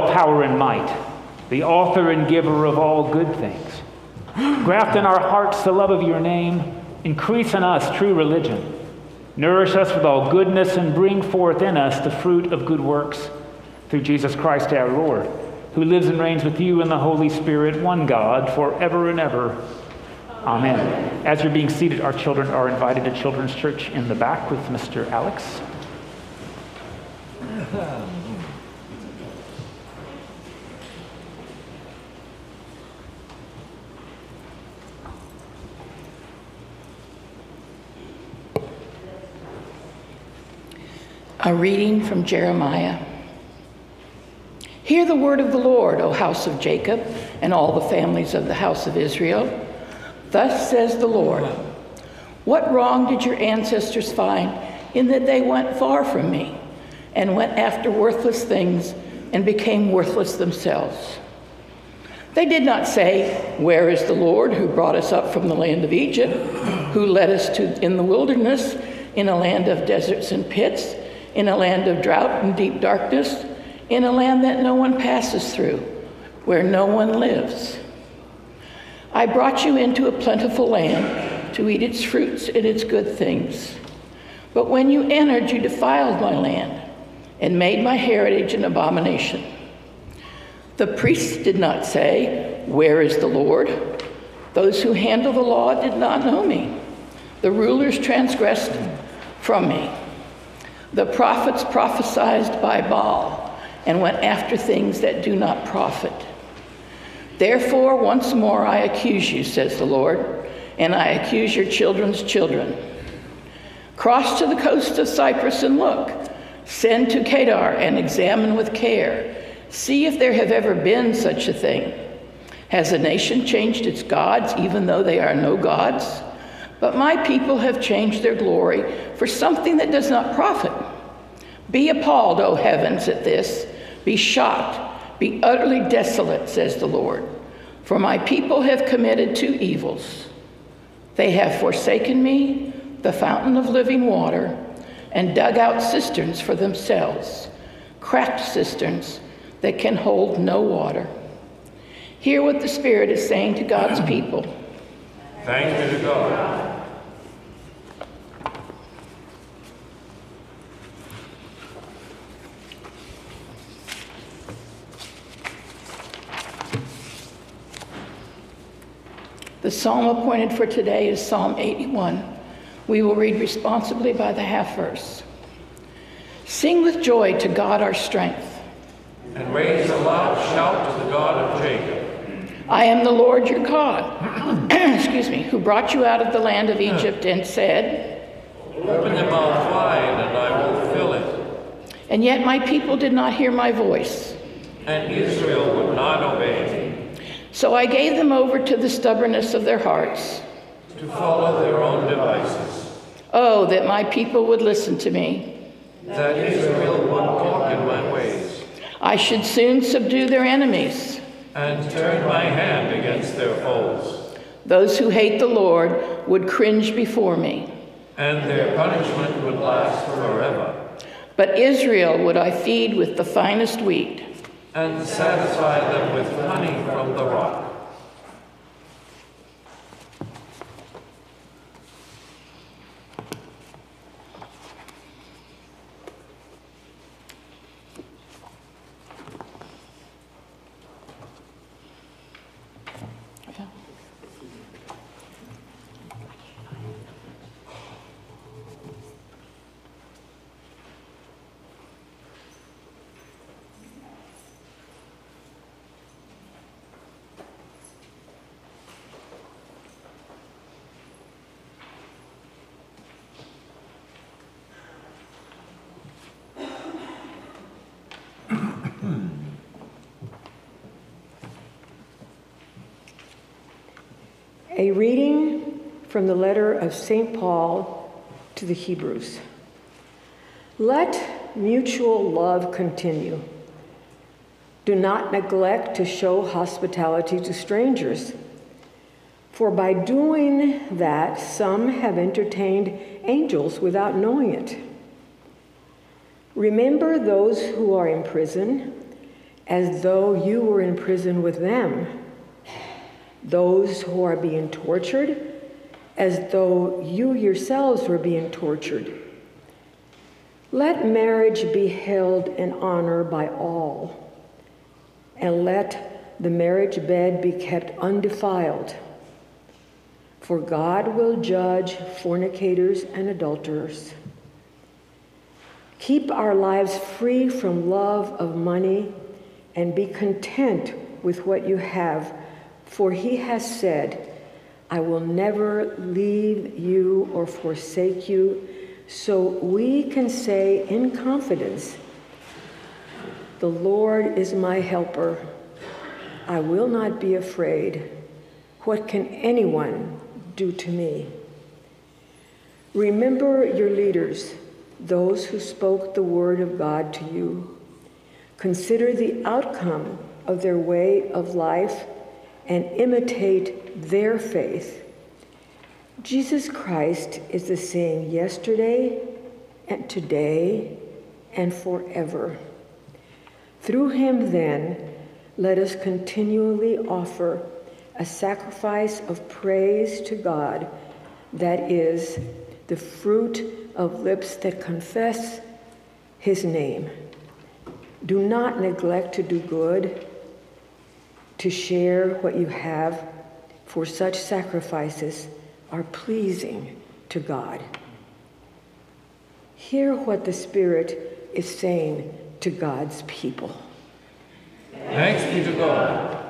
all power and might, the author and giver of all good things, graft in our hearts the love of your name, increase in us true religion, nourish us with all goodness, and bring forth in us the fruit of good works through Jesus Christ our Lord, who lives and reigns with you in the Holy Spirit, one God, forever and ever. Amen. As you're being seated, our children are invited to Children's Church in the back with Mr. Alex. A reading from Jeremiah. Hear the word of the Lord, O house of Jacob, and all the families of the house of Israel. Thus says the Lord What wrong did your ancestors find in that they went far from me and went after worthless things and became worthless themselves? They did not say, Where is the Lord who brought us up from the land of Egypt, who led us to in the wilderness, in a land of deserts and pits, in a land of drought and deep darkness, in a land that no one passes through, where no one lives? I brought you into a plentiful land to eat its fruits and its good things. But when you entered, you defiled my land and made my heritage an abomination. The priests did not say, Where is the Lord? Those who handle the law did not know me. The rulers transgressed from me. The prophets prophesied by Baal and went after things that do not profit. Therefore, once more I accuse you, says the Lord, and I accuse your children's children. Cross to the coast of Cyprus and look. Send to Kedar and examine with care. See if there have ever been such a thing. Has a nation changed its gods, even though they are no gods? But my people have changed their glory for something that does not profit. Be appalled, O heavens, at this. Be shocked. Be utterly desolate, says the Lord. For my people have committed two evils. They have forsaken me, the fountain of living water, and dug out cisterns for themselves, cracked cisterns that can hold no water. Hear what the Spirit is saying to God's people. Thanks be to God. The psalm appointed for today is Psalm 81. We will read responsibly by the half verse. Sing with joy to God our strength. And raise a loud shout to the God of Jacob. I am the Lord your God, excuse me, who brought you out of the land of Egypt and said, Open your mouth wide, and I will fill it. And yet my people did not hear my voice. And Israel would not obey me. So I gave them over to the stubbornness of their hearts. To follow their own devices. Oh, that my people would listen to me. That Israel would walk in my ways. I should soon subdue their enemies. And turn my hand against their foes. Those who hate the Lord would cringe before me. And their punishment would last forever. But Israel would I feed with the finest wheat. And satisfy them with honey from the rock. A reading from the letter of St. Paul to the Hebrews. Let mutual love continue. Do not neglect to show hospitality to strangers, for by doing that, some have entertained angels without knowing it. Remember those who are in prison as though you were in prison with them those who are being tortured as though you yourselves were being tortured. Let marriage be held in honor by all, and let the marriage bed be kept undefiled. For God will judge fornicators and adulterers. Keep our lives free from love of money and be content with what you have for he has said, I will never leave you or forsake you. So we can say in confidence, The Lord is my helper. I will not be afraid. What can anyone do to me? Remember your leaders, those who spoke the word of God to you. Consider the outcome of their way of life and imitate their faith. Jesus Christ is the same yesterday and today and forever. Through him, then, let us continually offer a sacrifice of praise to God that is the fruit of lips that confess his name. Do not neglect to do good to share what you have, for such sacrifices are pleasing to God. Hear what the Spirit is saying to God's people. Thanks be to God.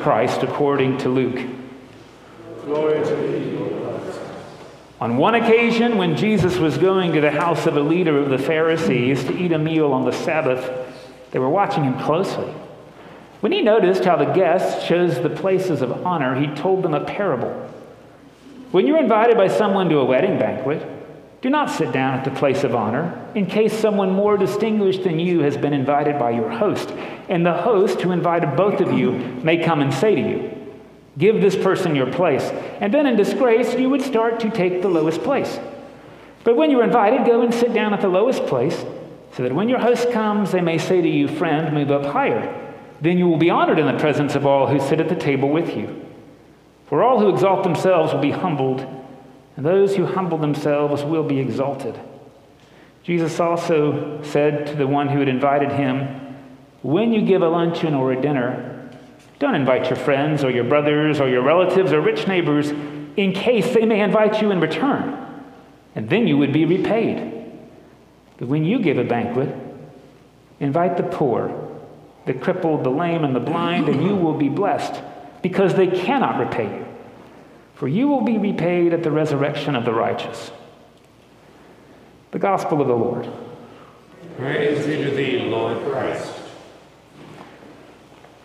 Christ according to Luke. Glory to thee, On one occasion, when Jesus was going to the house of a leader of the Pharisees to eat a meal on the Sabbath, they were watching him closely. When he noticed how the guests chose the places of honor, he told them a parable. When you're invited by someone to a wedding banquet, do not sit down at the place of honor, in case someone more distinguished than you has been invited by your host, and the host who invited both of you may come and say to you, Give this person your place. And then in disgrace, you would start to take the lowest place. But when you're invited, go and sit down at the lowest place, so that when your host comes, they may say to you, Friend, move up higher. Then you will be honored in the presence of all who sit at the table with you. For all who exalt themselves will be humbled and those who humble themselves will be exalted. Jesus also said to the one who had invited him, When you give a luncheon or a dinner, don't invite your friends or your brothers or your relatives or rich neighbors in case they may invite you in return, and then you would be repaid. But when you give a banquet, invite the poor, the crippled, the lame, and the blind, and you will be blessed because they cannot repay you for you will be repaid at the resurrection of the righteous. The Gospel of the Lord. Praise be to thee, Lord Christ.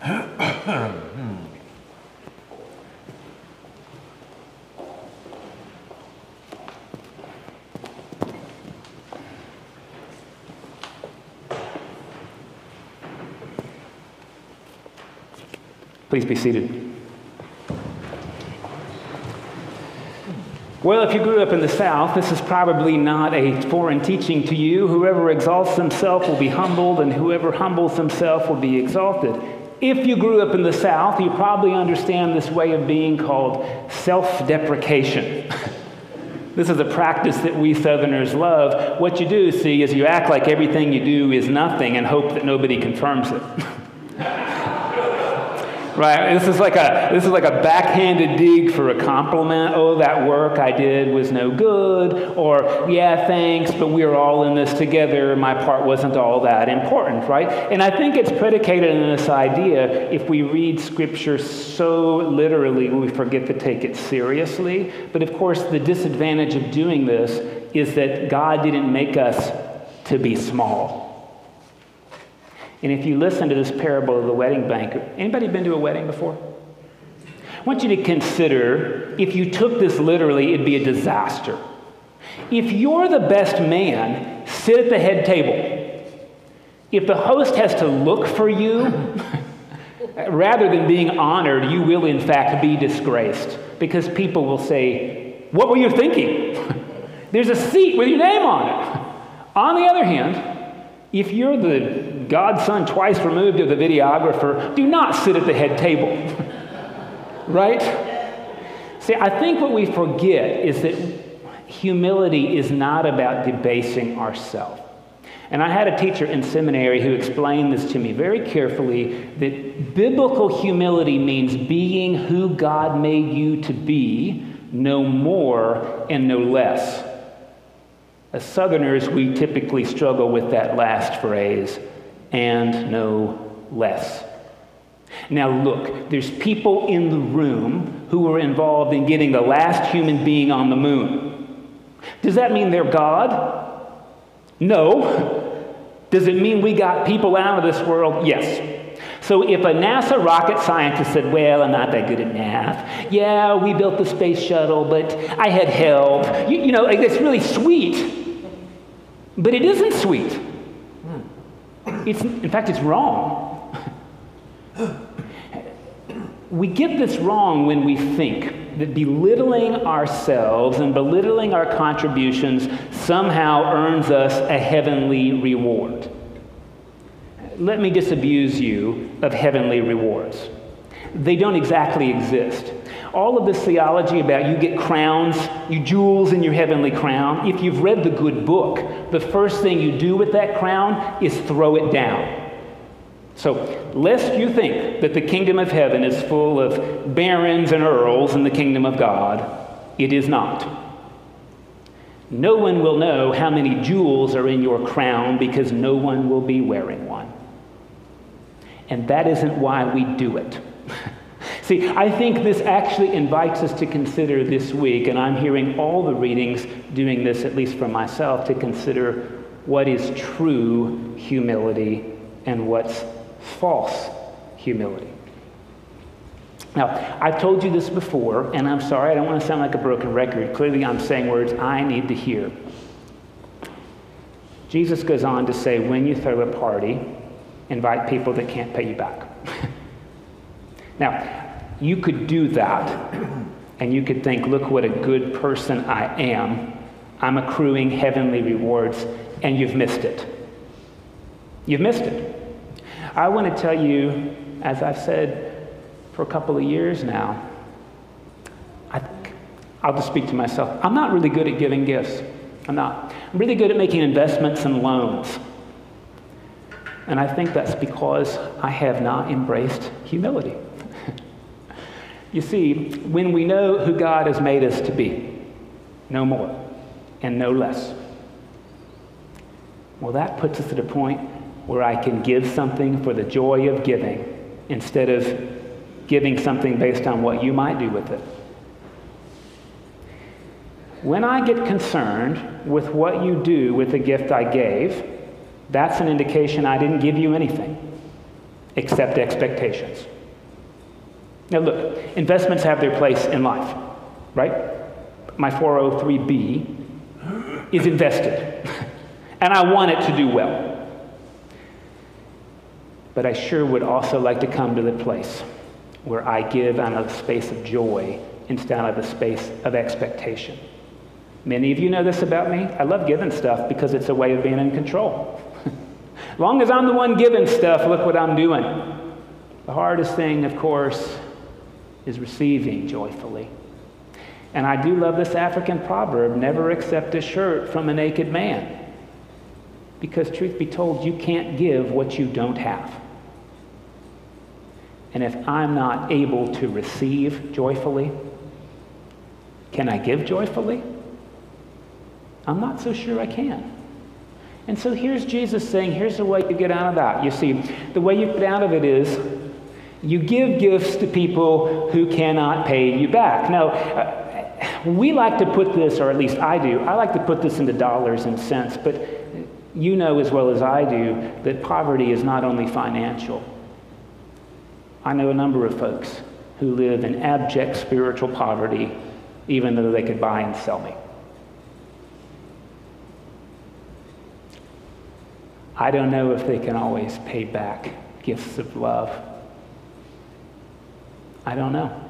Hmm. Please be seated. Well, if you grew up in the South, this is probably not a foreign teaching to you. Whoever exalts himself will be humbled, and whoever humbles himself will be exalted. If you grew up in the South, you probably understand this way of being called self deprecation. this is a practice that we Southerners love. What you do, see, is you act like everything you do is nothing and hope that nobody confirms it. Right? This is like a this is like a backhanded dig for a compliment. Oh, that work I did was no good. Or yeah, thanks, but we are all in this together. My part wasn't all that important, right? And I think it's predicated on this idea if we read scripture so literally, we forget to take it seriously. But of course, the disadvantage of doing this is that God didn't make us to be small. And if you listen to this parable of the wedding banquet, anybody been to a wedding before? I want you to consider if you took this literally, it'd be a disaster. If you're the best man, sit at the head table. If the host has to look for you, rather than being honored, you will in fact be disgraced because people will say, What were you thinking? There's a seat with your name on it. On the other hand, if you're the godson twice removed of the videographer, do not sit at the head table. right? See, I think what we forget is that humility is not about debasing ourselves. And I had a teacher in seminary who explained this to me very carefully that biblical humility means being who God made you to be, no more and no less. As Southerners, we typically struggle with that last phrase and no less. Now, look, there's people in the room who were involved in getting the last human being on the moon. Does that mean they're God? No. Does it mean we got people out of this world? Yes. So if a NASA rocket scientist said, Well, I'm not that good at math. Yeah, we built the space shuttle, but I had help. You, you know, it's really sweet. But it isn't sweet. It's, in fact, it's wrong. we get this wrong when we think that belittling ourselves and belittling our contributions somehow earns us a heavenly reward. Let me disabuse you of heavenly rewards. They don't exactly exist all of this theology about you get crowns, you jewels in your heavenly crown, if you've read the good book, the first thing you do with that crown is throw it down. So, lest you think that the kingdom of heaven is full of barons and earls in the kingdom of God, it is not. No one will know how many jewels are in your crown because no one will be wearing one. And that isn't why we do it. See, I think this actually invites us to consider this week, and I'm hearing all the readings doing this, at least for myself, to consider what is true humility and what's false humility. Now, I've told you this before, and I'm sorry, I don't want to sound like a broken record. Clearly, I'm saying words I need to hear. Jesus goes on to say, when you throw a party, invite people that can't pay you back. now, you could do that, and you could think, look what a good person I am. I'm accruing heavenly rewards, and you've missed it. You've missed it. I want to tell you, as I've said for a couple of years now, I think, I'll just speak to myself. I'm not really good at giving gifts. I'm not. I'm really good at making investments and loans. And I think that's because I have not embraced humility. you see, when we know who God has made us to be, no more and no less, well, that puts us at a point where I can give something for the joy of giving instead of giving something based on what you might do with it. When I get concerned with what you do with the gift I gave, that's an indication I didn't give you anything except expectations. Now, look, investments have their place in life, right? My 403B is invested, and I want it to do well. But I sure would also like to come to the place where I give out of a space of joy instead of a space of expectation. Many of you know this about me. I love giving stuff because it's a way of being in control. As long as I'm the one giving stuff, look what I'm doing. The hardest thing, of course, is receiving joyfully. And I do love this African proverb never accept a shirt from a naked man. Because, truth be told, you can't give what you don't have. And if I'm not able to receive joyfully, can I give joyfully? I'm not so sure I can. And so here's Jesus saying, here's the way you get out of that. You see, the way you get out of it is you give gifts to people who cannot pay you back. Now, uh, we like to put this, or at least I do, I like to put this into dollars and cents, but you know as well as I do that poverty is not only financial. I know a number of folks who live in abject spiritual poverty, even though they could buy and sell me. I don't know if they can always pay back gifts of love. I don't know.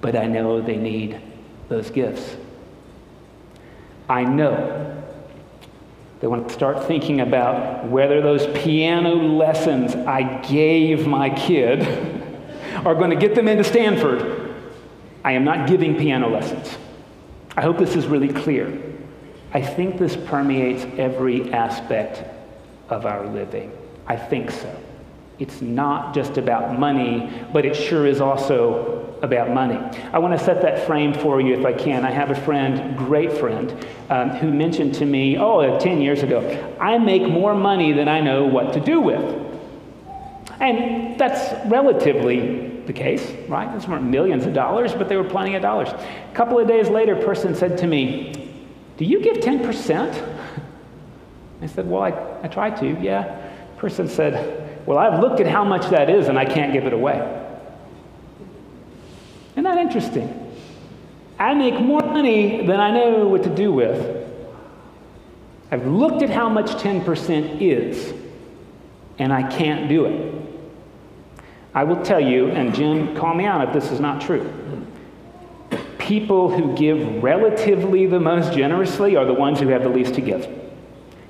But I know they need those gifts. I know they want to start thinking about whether those piano lessons I gave my kid are going to get them into Stanford, I am not giving piano lessons. I hope this is really clear. I think this permeates every aspect of our living. I think so. It's not just about money, but it sure is also about money. I want to set that frame for you if I can. I have a friend, great friend, um, who mentioned to me, oh, 10 years ago, I make more money than I know what to do with. And that's relatively the case, right? Those weren't millions of dollars, but they were plenty of dollars. A couple of days later, a person said to me, Do you give 10%? I said, Well, I, I try to, yeah. Person said, Well, I've looked at how much that is and I can't give it away. Isn't that interesting? I make more money than I know what to do with. I've looked at how much 10% is, and I can't do it. I will tell you, and Jim, call me out if this is not true. People who give relatively the most generously are the ones who have the least to give.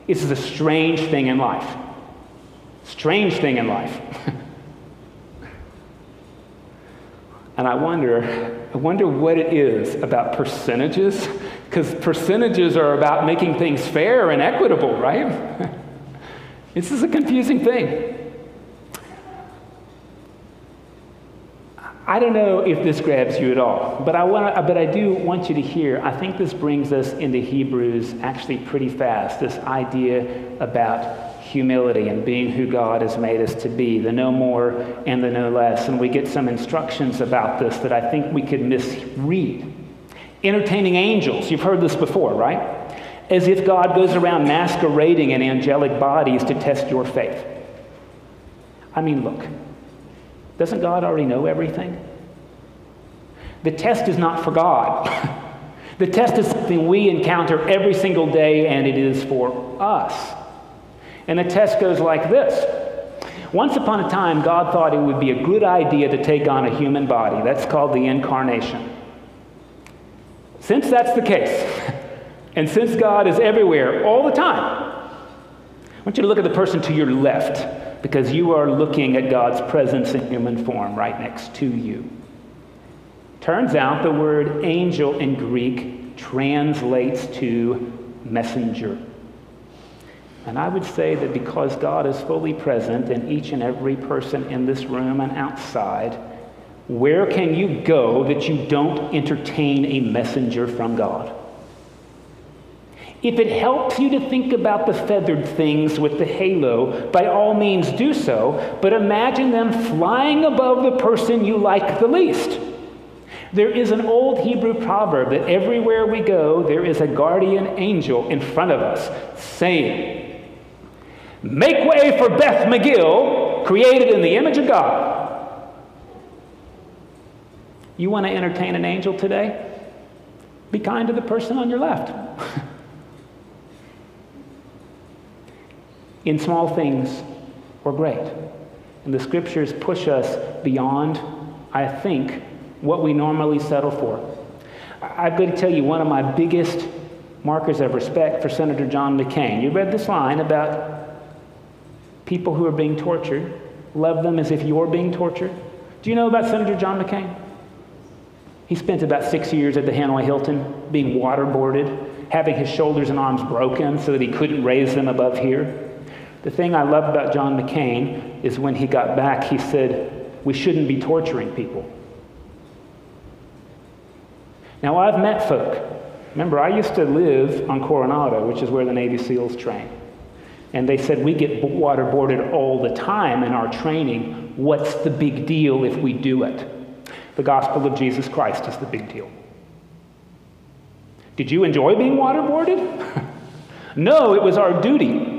This is a strange thing in life. Strange thing in life. and I wonder, I wonder what it is about percentages, because percentages are about making things fair and equitable, right? this is a confusing thing. I don't know if this grabs you at all, but I, want but I do want you to hear. I think this brings us into Hebrews actually pretty fast this idea about humility and being who God has made us to be, the no more and the no less. And we get some instructions about this that I think we could misread. Entertaining angels, you've heard this before, right? As if God goes around masquerading in angelic bodies to test your faith. I mean, look, doesn't God already know everything? The test is not for God. the test is something we encounter every single day, and it is for us. And the test goes like this Once upon a time, God thought it would be a good idea to take on a human body. That's called the incarnation. Since that's the case, and since God is everywhere all the time, I want you to look at the person to your left because you are looking at God's presence in human form right next to you. Turns out the word angel in Greek translates to messenger. And I would say that because God is fully present in each and every person in this room and outside, where can you go that you don't entertain a messenger from God? If it helps you to think about the feathered things with the halo, by all means do so, but imagine them flying above the person you like the least. There is an old Hebrew proverb that everywhere we go, there is a guardian angel in front of us saying, Make way for Beth McGill, created in the image of God. You want to entertain an angel today? Be kind to the person on your left. in small things, we're great. And the scriptures push us beyond, I think, what we normally settle for. I've got to tell you one of my biggest markers of respect for Senator John McCain. You read this line about people who are being tortured. Love them as if you're being tortured. Do you know about Senator John McCain? He spent about six years at the Hanoi Hilton being waterboarded, having his shoulders and arms broken so that he couldn't raise them above here. The thing I love about John McCain is when he got back, he said, We shouldn't be torturing people. Now, I've met folk. Remember, I used to live on Coronado, which is where the Navy SEALs train. And they said, We get waterboarded all the time in our training. What's the big deal if we do it? The gospel of Jesus Christ is the big deal. Did you enjoy being waterboarded? no, it was our duty.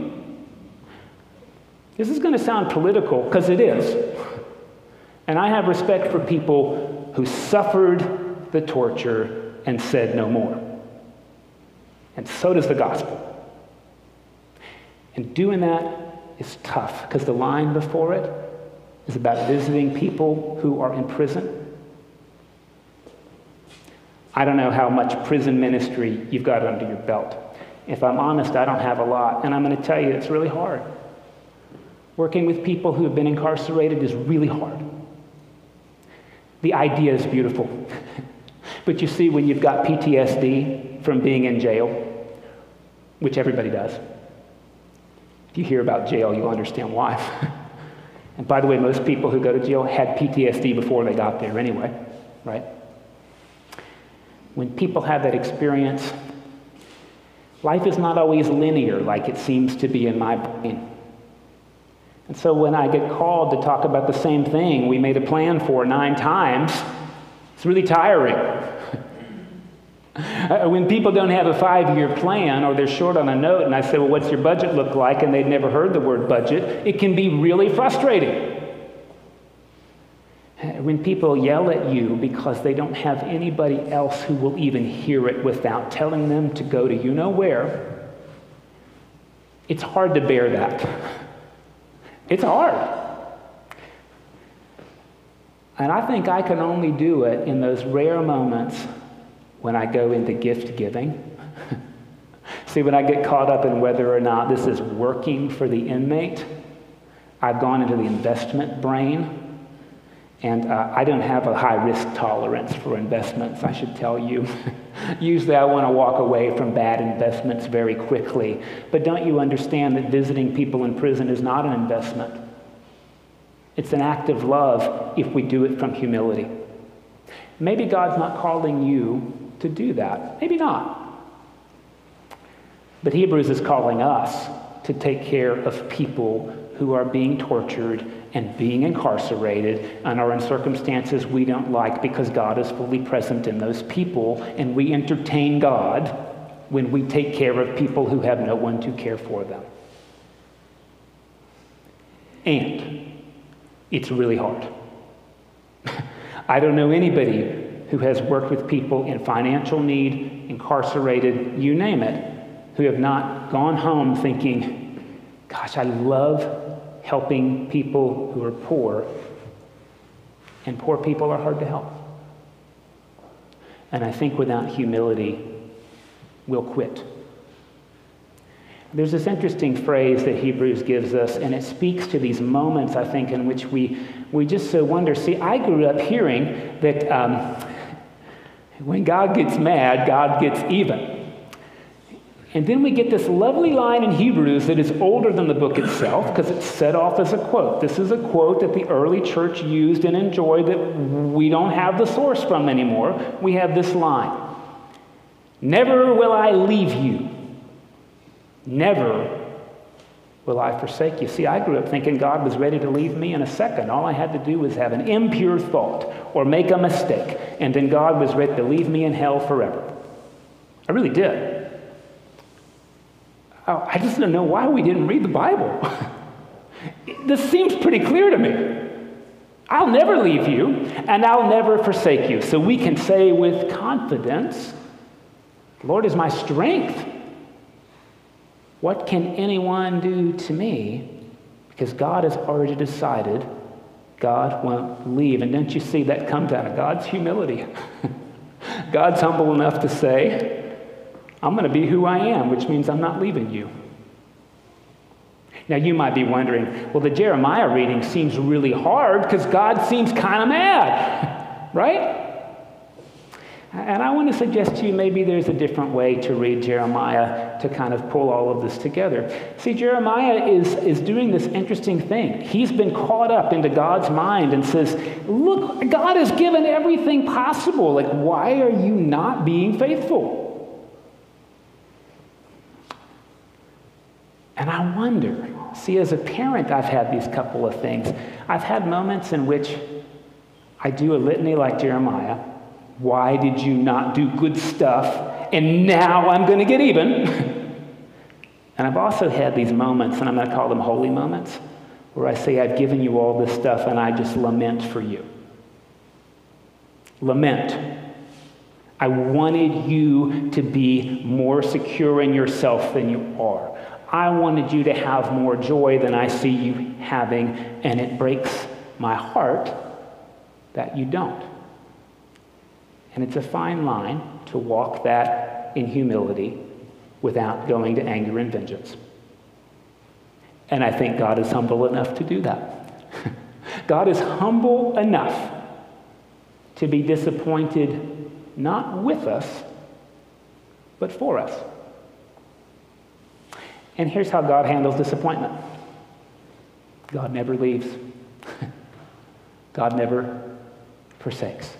This is going to sound political because it is. And I have respect for people who suffered the torture and said no more. And so does the gospel. And doing that is tough because the line before it is about visiting people who are in prison. I don't know how much prison ministry you've got under your belt. If I'm honest, I don't have a lot. And I'm going to tell you, it's really hard. Working with people who have been incarcerated is really hard. The idea is beautiful. but you see, when you've got PTSD from being in jail, which everybody does, if you hear about jail, you'll understand why. and by the way, most people who go to jail had PTSD before they got there anyway, right? When people have that experience, life is not always linear like it seems to be in my brain. And so when I get called to talk about the same thing we made a plan for nine times, it's really tiring. Uh, when people don't have a five year plan or they're short on a note, and I say, Well, what's your budget look like? and they've never heard the word budget, it can be really frustrating. Uh, when people yell at you because they don't have anybody else who will even hear it without telling them to go to you know where, it's hard to bear that. It's hard. And I think I can only do it in those rare moments when I go into gift giving. See, when I get caught up in whether or not this is working for the inmate, I've gone into the investment brain. And uh, I don't have a high risk tolerance for investments, I should tell you. Usually I want to walk away from bad investments very quickly. But don't you understand that visiting people in prison is not an investment? It's an act of love if we do it from humility. Maybe God's not calling you to do that. Maybe not. But Hebrews is calling us to take care of people who are being tortured and being incarcerated and are in circumstances we don't like because God is fully present in those people, and we entertain God when we take care of people who have no one to care for them. And it's really hard. I don't know anybody who has worked with people in financial need, incarcerated, you name it, who have not gone home thinking, gosh, I love helping people who are poor, and poor people are hard to help. And I think without humility, we'll quit. There's this interesting phrase that Hebrews gives us, and it speaks to these moments, I think, in which we, we just so wonder. See, I grew up hearing that um, when God gets mad, God gets even. And then we get this lovely line in Hebrews that is older than the book itself because it's set off as a quote. This is a quote that the early church used and enjoyed that we don't have the source from anymore. We have this line Never will I leave you, never will I forsake you. See, I grew up thinking God was ready to leave me in a second. All I had to do was have an impure thought or make a mistake, and then God was ready to leave me in hell forever. I really did. Oh, I just don't know why we didn't read the Bible. this seems pretty clear to me. I'll never leave you, and I'll never forsake you. So we can say with confidence, Lord is my strength. What can anyone do to me? Because God has already decided God won't leave. And don't you see that comes out of God's humility? God's humble enough to say, I'm going to be who I am, which means I'm not leaving you. Now, you might be wondering, well, the Jeremiah reading seems really hard because God seems kind of mad, right? And I want to suggest to you maybe there's a different way to read Jeremiah to kind of pull all of this together. See, Jeremiah is, is doing this interesting thing. He's been caught up into God's mind and says, Look, God has given everything possible. Like, why are you not being faithful? And I wonder, see, as a parent, I've had these couple of things. I've had moments in which I do a litany like Jeremiah. Why did you not do good stuff? And now I'm going to get even. and I've also had these moments, and I'm going to call them holy moments, where I say, I've given you all this stuff and I just lament for you. Lament. I wanted you to be more secure in yourself than you are. I wanted you to have more joy than I see you having, and it breaks my heart that you don't. And it's a fine line to walk that in humility without going to anger and vengeance. And I think God is humble enough to do that. God is humble enough to be disappointed not with us, but for us. And here's how God handles disappointment God never leaves, God never forsakes.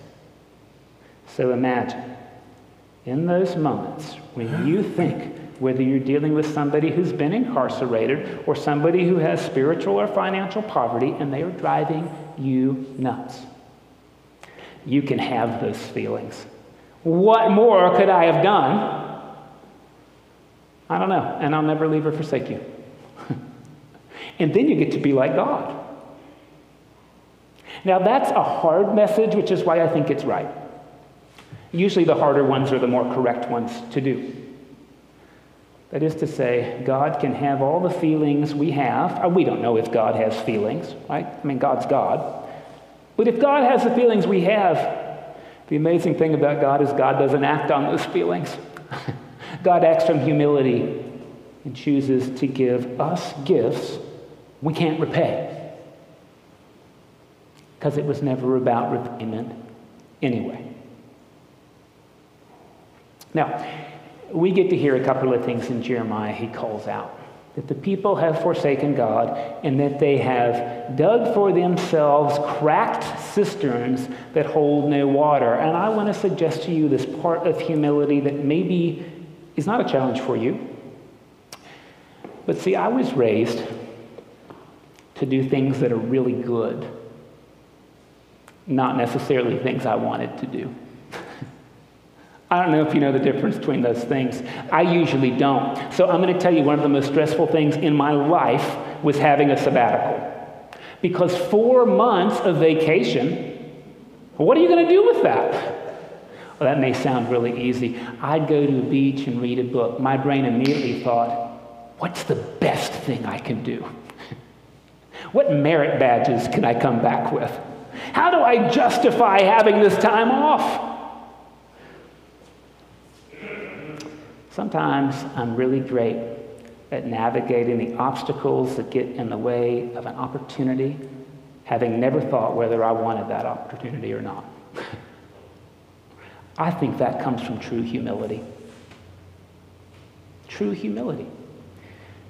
So imagine in those moments when you think whether you're dealing with somebody who's been incarcerated or somebody who has spiritual or financial poverty and they are driving you nuts. You can have those feelings. What more could I have done I don't know, and I'll never leave or forsake you. and then you get to be like God. Now, that's a hard message, which is why I think it's right. Usually, the harder ones are the more correct ones to do. That is to say, God can have all the feelings we have. Uh, we don't know if God has feelings, right? I mean, God's God. But if God has the feelings we have, the amazing thing about God is God doesn't act on those feelings. God acts from humility and chooses to give us gifts we can't repay. Because it was never about repayment anyway. Now, we get to hear a couple of things in Jeremiah he calls out that the people have forsaken God and that they have dug for themselves cracked cisterns that hold no water. And I want to suggest to you this part of humility that maybe is not a challenge for you. But see, I was raised to do things that are really good, not necessarily things I wanted to do. I don't know if you know the difference between those things. I usually don't. So I'm going to tell you one of the most stressful things in my life was having a sabbatical. Because four months of vacation, what are you going to do with that? Well, that may sound really easy. I'd go to a beach and read a book. My brain immediately thought, what's the best thing I can do? what merit badges can I come back with? How do I justify having this time off? Sometimes I'm really great at navigating the obstacles that get in the way of an opportunity, having never thought whether I wanted that opportunity or not. I think that comes from true humility. True humility,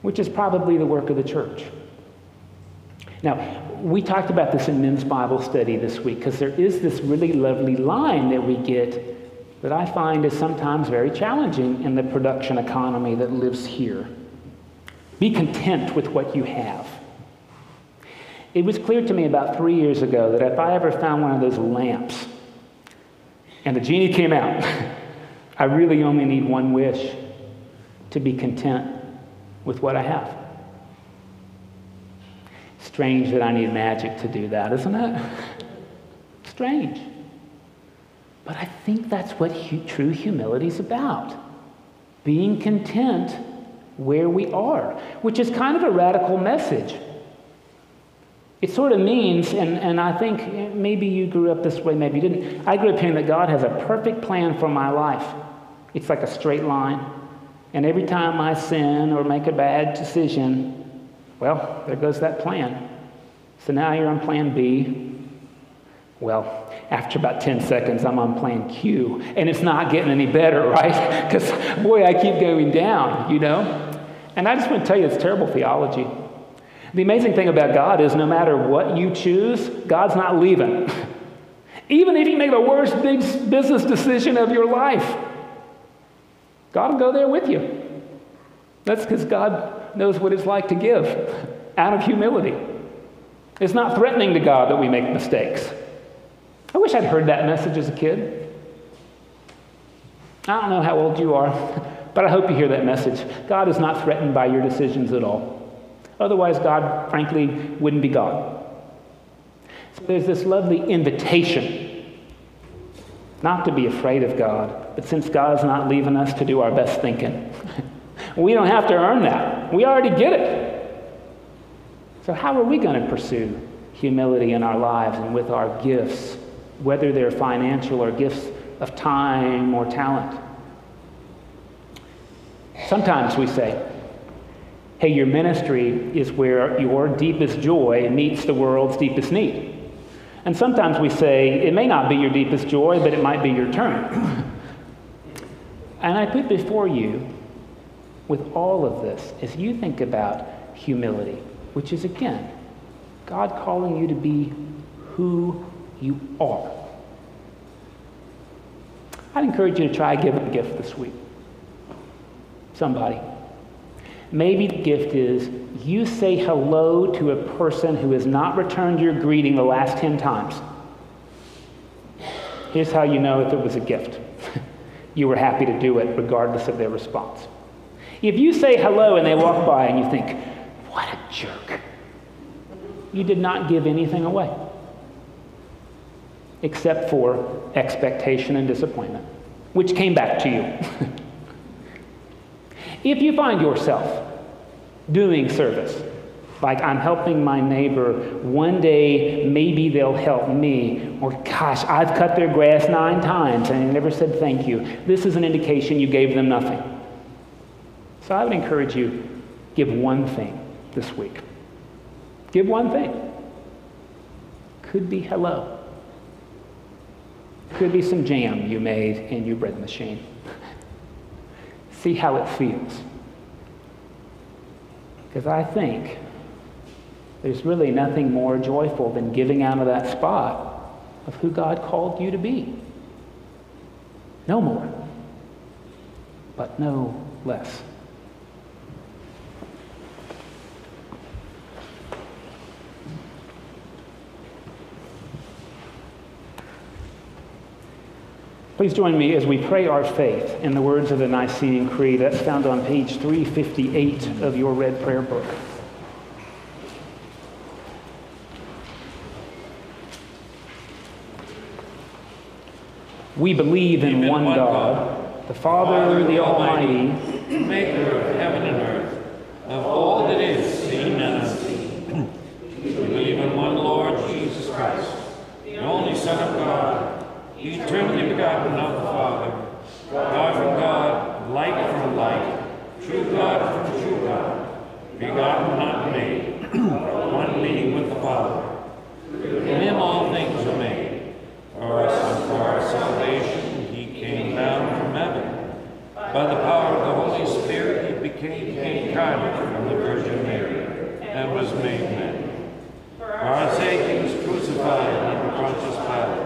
which is probably the work of the church. Now, we talked about this in men's Bible study this week because there is this really lovely line that we get that I find is sometimes very challenging in the production economy that lives here. Be content with what you have. It was clear to me about three years ago that if I ever found one of those lamps and the genie came out, I really only need one wish to be content with what I have. Strange that I need magic to do that, isn't it? Strange. But I think that's what hu- true humility is about being content where we are, which is kind of a radical message. It sort of means, and, and I think maybe you grew up this way, maybe you didn't. I grew up hearing that God has a perfect plan for my life. It's like a straight line. And every time I sin or make a bad decision, well, there goes that plan. So now you're on plan B. Well, after about 10 seconds, I'm on plan Q, and it's not getting any better, right? Because, boy, I keep going down, you know? And I just want to tell you, it's terrible theology. The amazing thing about God is no matter what you choose, God's not leaving. Even if you make the worst big business decision of your life, God will go there with you. That's because God knows what it's like to give out of humility. It's not threatening to God that we make mistakes. I wish I'd heard that message as a kid. I don't know how old you are, but I hope you hear that message. God is not threatened by your decisions at all. Otherwise, God, frankly, wouldn't be God. So there's this lovely invitation not to be afraid of God, but since God is not leaving us to do our best thinking, we don't have to earn that. We already get it. So, how are we going to pursue humility in our lives and with our gifts, whether they're financial or gifts of time or talent? Sometimes we say, hey, your ministry is where your deepest joy meets the world's deepest need. And sometimes we say, it may not be your deepest joy, but it might be your turn. and I put before you, with all of this, as you think about humility, which is again, God calling you to be who you are. I'd encourage you to try giving a gift this week. Somebody. Maybe the gift is you say hello to a person who has not returned your greeting the last 10 times. Here's how you know if it was a gift. you were happy to do it regardless of their response. If you say hello and they walk by and you think, what a jerk, you did not give anything away except for expectation and disappointment, which came back to you. If you find yourself doing service, like I'm helping my neighbor, one day maybe they'll help me, or gosh, I've cut their grass nine times and they never said thank you. This is an indication you gave them nothing. So I would encourage you give one thing this week. Give one thing. Could be hello. Could be some jam you made in your bread machine. See how it feels. Because I think there's really nothing more joyful than giving out of that spot of who God called you to be. No more, but no less. Please join me as we pray our faith in the words of the Nicene Creed. That's found on page 358 of your red prayer book. We believe in in one one God, the Father, the Almighty, maker of heaven and earth, of all that is seen and unseen. We believe in one Lord Jesus Christ, the only Son of God, eternally begotten of the Father, God from God, light from light, true God from true God, begotten, not made, one being with the Father. In him all things are made. For us and for our salvation he came down from heaven. By the power of the Holy Spirit he became incarnate from the Virgin Mary and was made man. For our sake he was crucified under Pontius Pilate.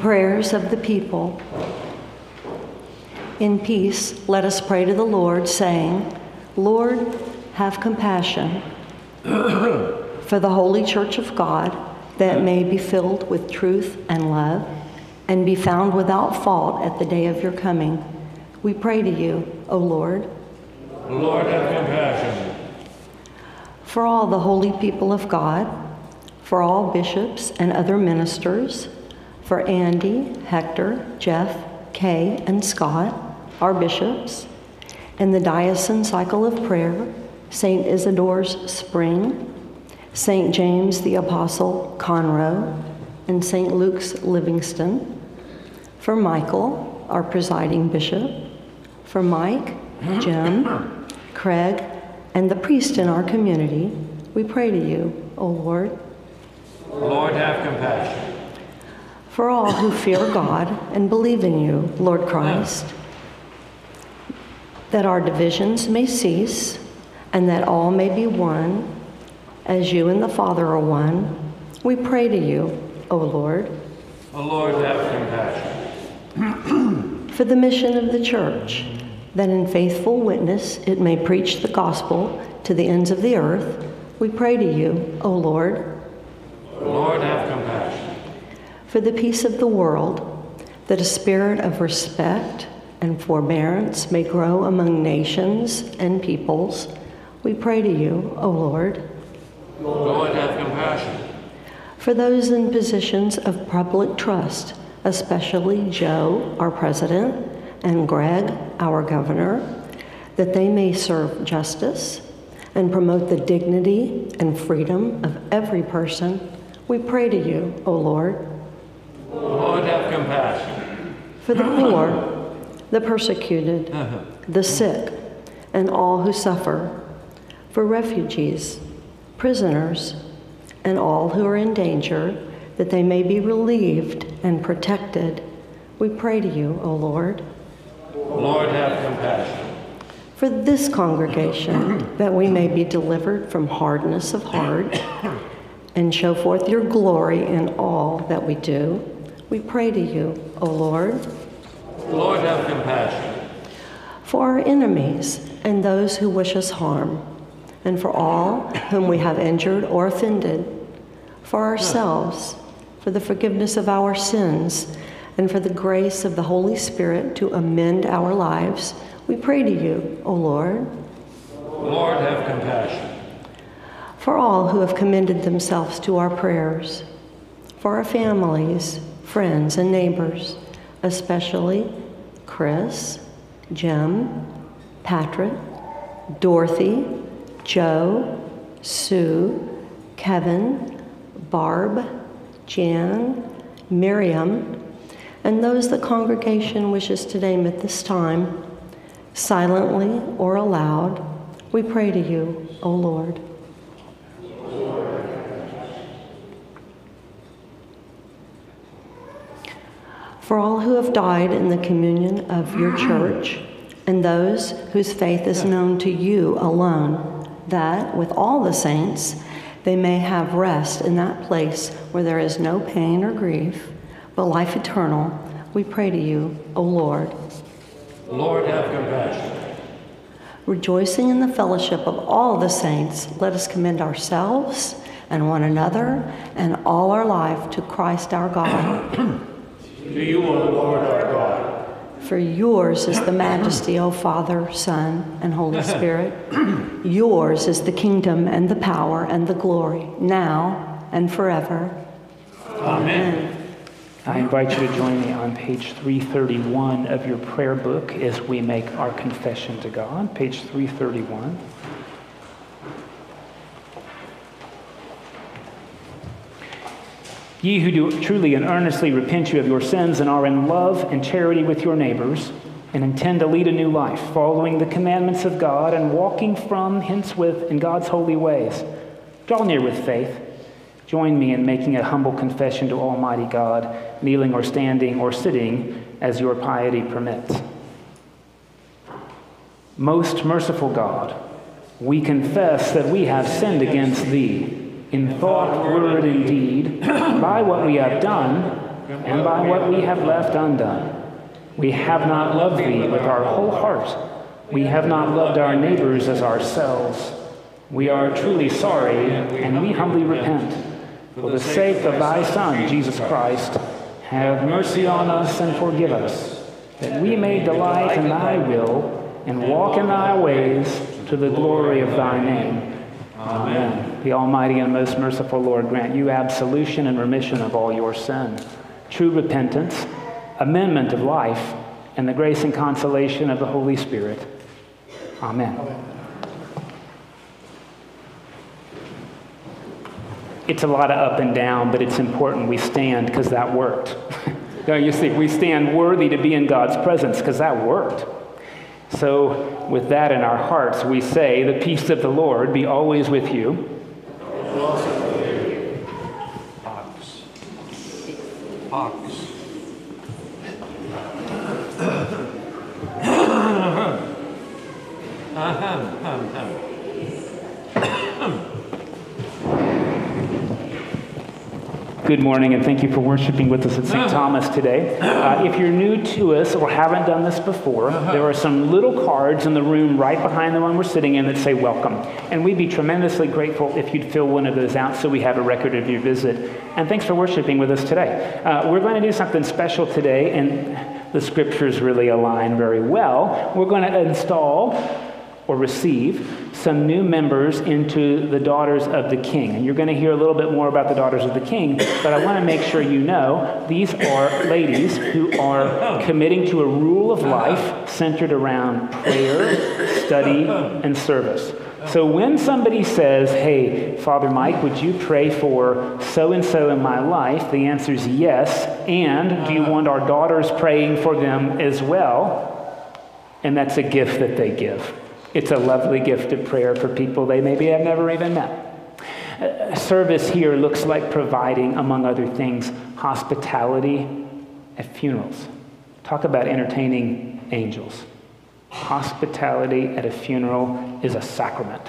prayers of the people. In peace, let us pray to the Lord, saying, Lord, have compassion for the holy church of God, that may be filled with truth and love, and be found without fault at the day of your coming. We pray to you, O Lord, Lord, have compassion. for all the holy people of God, for all bishops and other ministers, for Andy, Hector, Jeff, Kay, and Scott, our bishops, and the diocesan cycle of prayer, St. Isidore's Spring, St. James the Apostle Conroe, and St. Luke's Livingston, for Michael, our presiding bishop, for Mike, Jim, Craig, and the priest in our community, we pray to you, O Lord, Lord, have compassion. For all who fear God and believe in you, Lord Christ, that our divisions may cease and that all may be one, as you and the Father are one. We pray to you, O Lord, O Lord, have compassion. for the mission of the church, that in faithful witness it may preach the gospel to the ends of the earth. We pray to you, O Lord, O Lord, have compassion. For the peace of the world, that a spirit of respect and forbearance may grow among nations and peoples. We pray to you, O Lord, Lord, have compassion. for those in positions of public trust, especially Joe, our president, and Greg, our governor, that they may serve justice and promote the dignity and freedom of every person. We pray to you, O Lord. Lord, have compassion. for the poor, the persecuted, uh-huh. the sick, and all who suffer, for refugees, prisoners, and all who are in danger, that they may be relieved and protected. We pray to you, O Lord, Lord, have compassion. for this congregation, that we may be delivered from hardness of heart and show forth your glory in all that we do. We pray to you, O Lord. Lord, have compassion. for our enemies and those who wish us harm, and for all whom we have injured or offended, for ourselves, for the forgiveness of our sins, and for the grace of the Holy Spirit to amend our lives, we pray to you, O Lord. Lord, have compassion. For all who have commended themselves to our prayers, for our families, friends, and neighbors, especially Chris, Jim, Patrick, Dorothy, Joe, Sue, Kevin, Barb, Jan, Miriam, and those the congregation wishes to name at this time, silently or aloud, we pray to you, O Lord. For all who have died in the communion of your mm-hmm. church, and those whose faith is known to you alone, that with all the saints they may have rest in that place where there is no pain or grief, but life eternal, we pray to you, O Lord. Lord, have compassion. Rejoicing in the fellowship of all the saints, let us commend ourselves and one another and all our life to Christ our God. To you, O Lord our God, For yours is the majesty, O Father, Son, and Holy Spirit. yours is the kingdom and the power and the glory, now and forever. Amen. I invite you to join me on page 331 of your prayer book as we make our confession to God. Page 331. Ye who do truly and earnestly repent you of your sins and are in love and charity with your neighbors, and intend to lead a new life, following the commandments of God and walking from henceforth in God's holy ways, draw near with faith. Join me in making a humble confession to Almighty God, kneeling or standing or sitting as your piety permits. Most merciful God, we confess that we have sinned against Thee in thought, word, and deed, by what we have done and by what we have left undone. We have not loved Thee with our whole heart. We have not loved our neighbors as ourselves. We are truly sorry, and we humbly repent. For the sake of Thy Son, Jesus Christ, have mercy on us and forgive us, that we may delight in Thy will and walk in Thy ways to the glory of Thy name. Amen. The Almighty and most merciful Lord grant you absolution and remission of all your sin, true repentance, amendment of life, and the grace and consolation of the Holy Spirit. Amen. It's a lot of up and down, but it's important we stand because that worked. You see? We stand worthy to be in God's presence because that worked. So, with that in our hearts, we say, The peace of the Lord be always with you. nosso Deus. Pacos. Pacos. Good morning, and thank you for worshiping with us at St. Thomas today. Uh, if you're new to us or haven't done this before, there are some little cards in the room right behind the one we're sitting in that say welcome. And we'd be tremendously grateful if you'd fill one of those out so we have a record of your visit. And thanks for worshiping with us today. Uh, we're going to do something special today, and the scriptures really align very well. We're going to install or receive some new members into the daughters of the king. And you're going to hear a little bit more about the daughters of the king, but I want to make sure you know these are ladies who are committing to a rule of life centered around prayer, study, and service. So when somebody says, Hey, Father Mike, would you pray for so and so in my life? The answer is yes. And do you want our daughters praying for them as well? And that's a gift that they give. It's a lovely gift of prayer for people they maybe have never even met. Service here looks like providing, among other things, hospitality at funerals. Talk about entertaining angels. Hospitality at a funeral is a sacrament.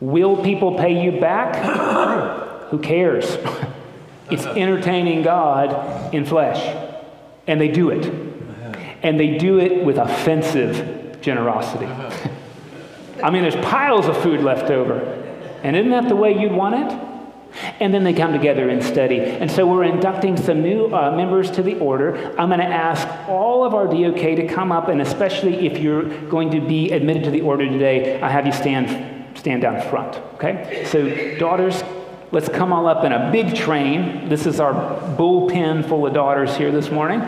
Will people pay you back? Who cares? It's entertaining God in flesh. And they do it. And they do it with offensive generosity. I mean, there's piles of food left over. And isn't that the way you'd want it? And then they come together and study. And so we're inducting some new uh, members to the order. I'm going to ask all of our DOK to come up, and especially if you're going to be admitted to the order today, I have you stand, stand down front. Okay? So, daughters, let's come all up in a big train. This is our bullpen full of daughters here this morning.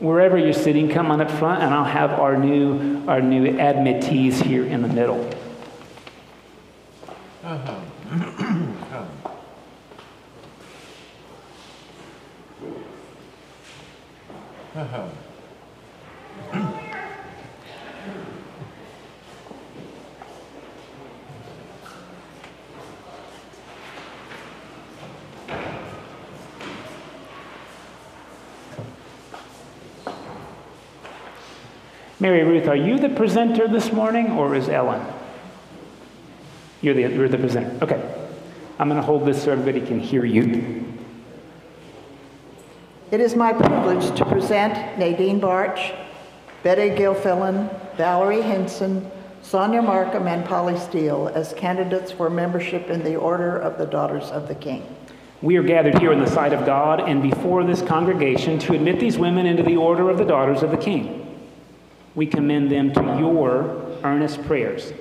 Wherever you're sitting, come on up front, and I'll have our new, our new admittees here in the middle. Uh-huh. Uh-huh. Mary Ruth, are you the presenter this morning, or is Ellen? You're the, you're the presenter. Okay. I'm going to hold this so everybody can hear you. It is my privilege to present Nadine Barch, Betty Gilfillan, Valerie Henson, Sonia Markham, and Polly Steele as candidates for membership in the Order of the Daughters of the King. We are gathered here in the sight of God and before this congregation to admit these women into the order of the daughters of the King. We commend them to your earnest prayers.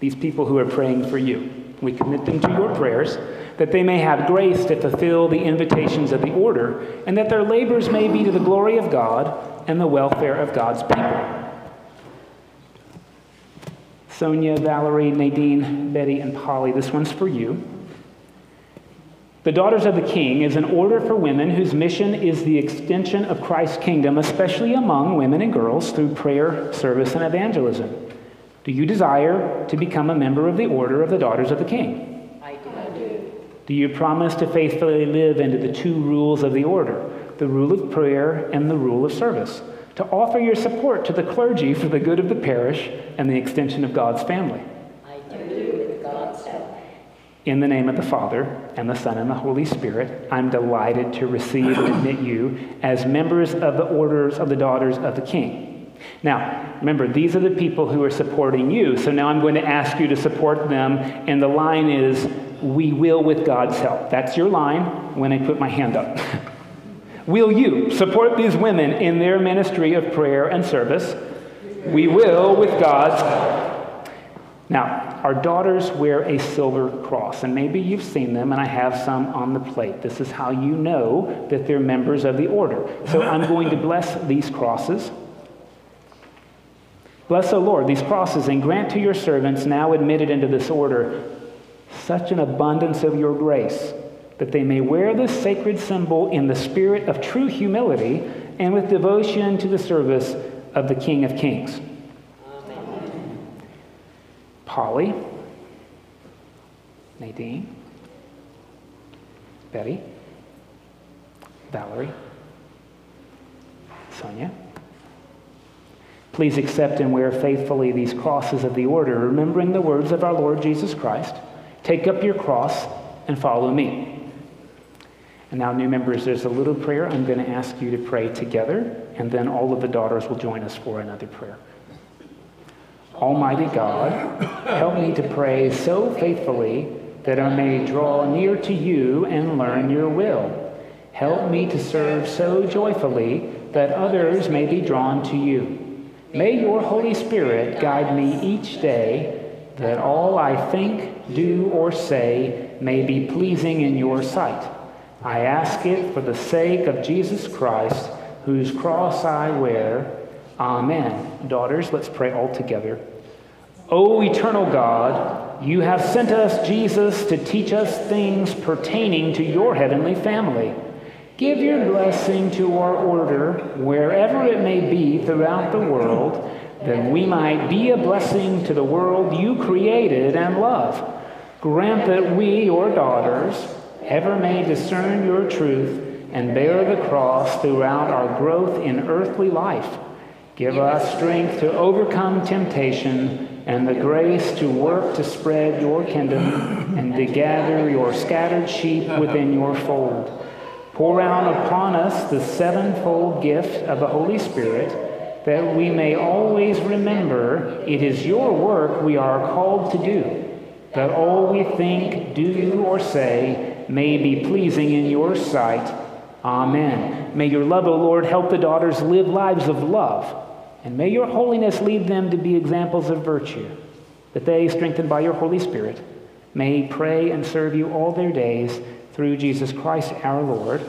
These people who are praying for you. We commit them to your prayers that they may have grace to fulfill the invitations of the order and that their labors may be to the glory of God and the welfare of God's people. Sonia, Valerie, Nadine, Betty, and Polly, this one's for you. The Daughters of the King is an order for women whose mission is the extension of Christ's kingdom, especially among women and girls, through prayer, service, and evangelism. Do you desire to become a member of the Order of the Daughters of the King? I do. Do you promise to faithfully live into the two rules of the order, the rule of prayer and the rule of service, to offer your support to the clergy for the good of the parish and the extension of God's family? In the name of the Father, and the Son, and the Holy Spirit, I'm delighted to receive and admit you as members of the orders of the daughters of the King. Now, remember, these are the people who are supporting you. So now I'm going to ask you to support them, and the line is, We will with God's help. That's your line when I put my hand up. will you support these women in their ministry of prayer and service? We will with God's help. Now, our daughters wear a silver cross, and maybe you've seen them, and I have some on the plate. This is how you know that they're members of the order. So I'm going to bless these crosses. Bless, O Lord, these crosses, and grant to your servants, now admitted into this order, such an abundance of your grace, that they may wear this sacred symbol in the spirit of true humility and with devotion to the service of the King of Kings. Polly, Nadine, Betty, Valerie, Sonia. Please accept and wear faithfully these crosses of the order, remembering the words of our Lord Jesus Christ. Take up your cross and follow me. And now, new members, there's a little prayer I'm going to ask you to pray together, and then all of the daughters will join us for another prayer. Almighty God, help me to pray so faithfully that I may draw near to you and learn your will. Help me to serve so joyfully that others may be drawn to you. May your Holy Spirit guide me each day that all I think, do, or say may be pleasing in your sight. I ask it for the sake of Jesus Christ, whose cross I wear. Amen. Daughters, let's pray all together. O eternal God, you have sent us Jesus to teach us things pertaining to your heavenly family. Give your blessing to our order, wherever it may be throughout the world, that we might be a blessing to the world you created and love. Grant that we, your daughters, ever may discern your truth and bear the cross throughout our growth in earthly life. Give us strength to overcome temptation and the grace to work to spread your kingdom and to gather your scattered sheep within your fold. Pour out upon us the sevenfold gift of the Holy Spirit, that we may always remember it is your work we are called to do, that all we think, do, or say may be pleasing in your sight. Amen. May your love, O Lord, help the daughters live lives of love and may your holiness lead them to be examples of virtue, that they, strengthened by your Holy Spirit, may pray and serve you all their days through Jesus Christ our Lord.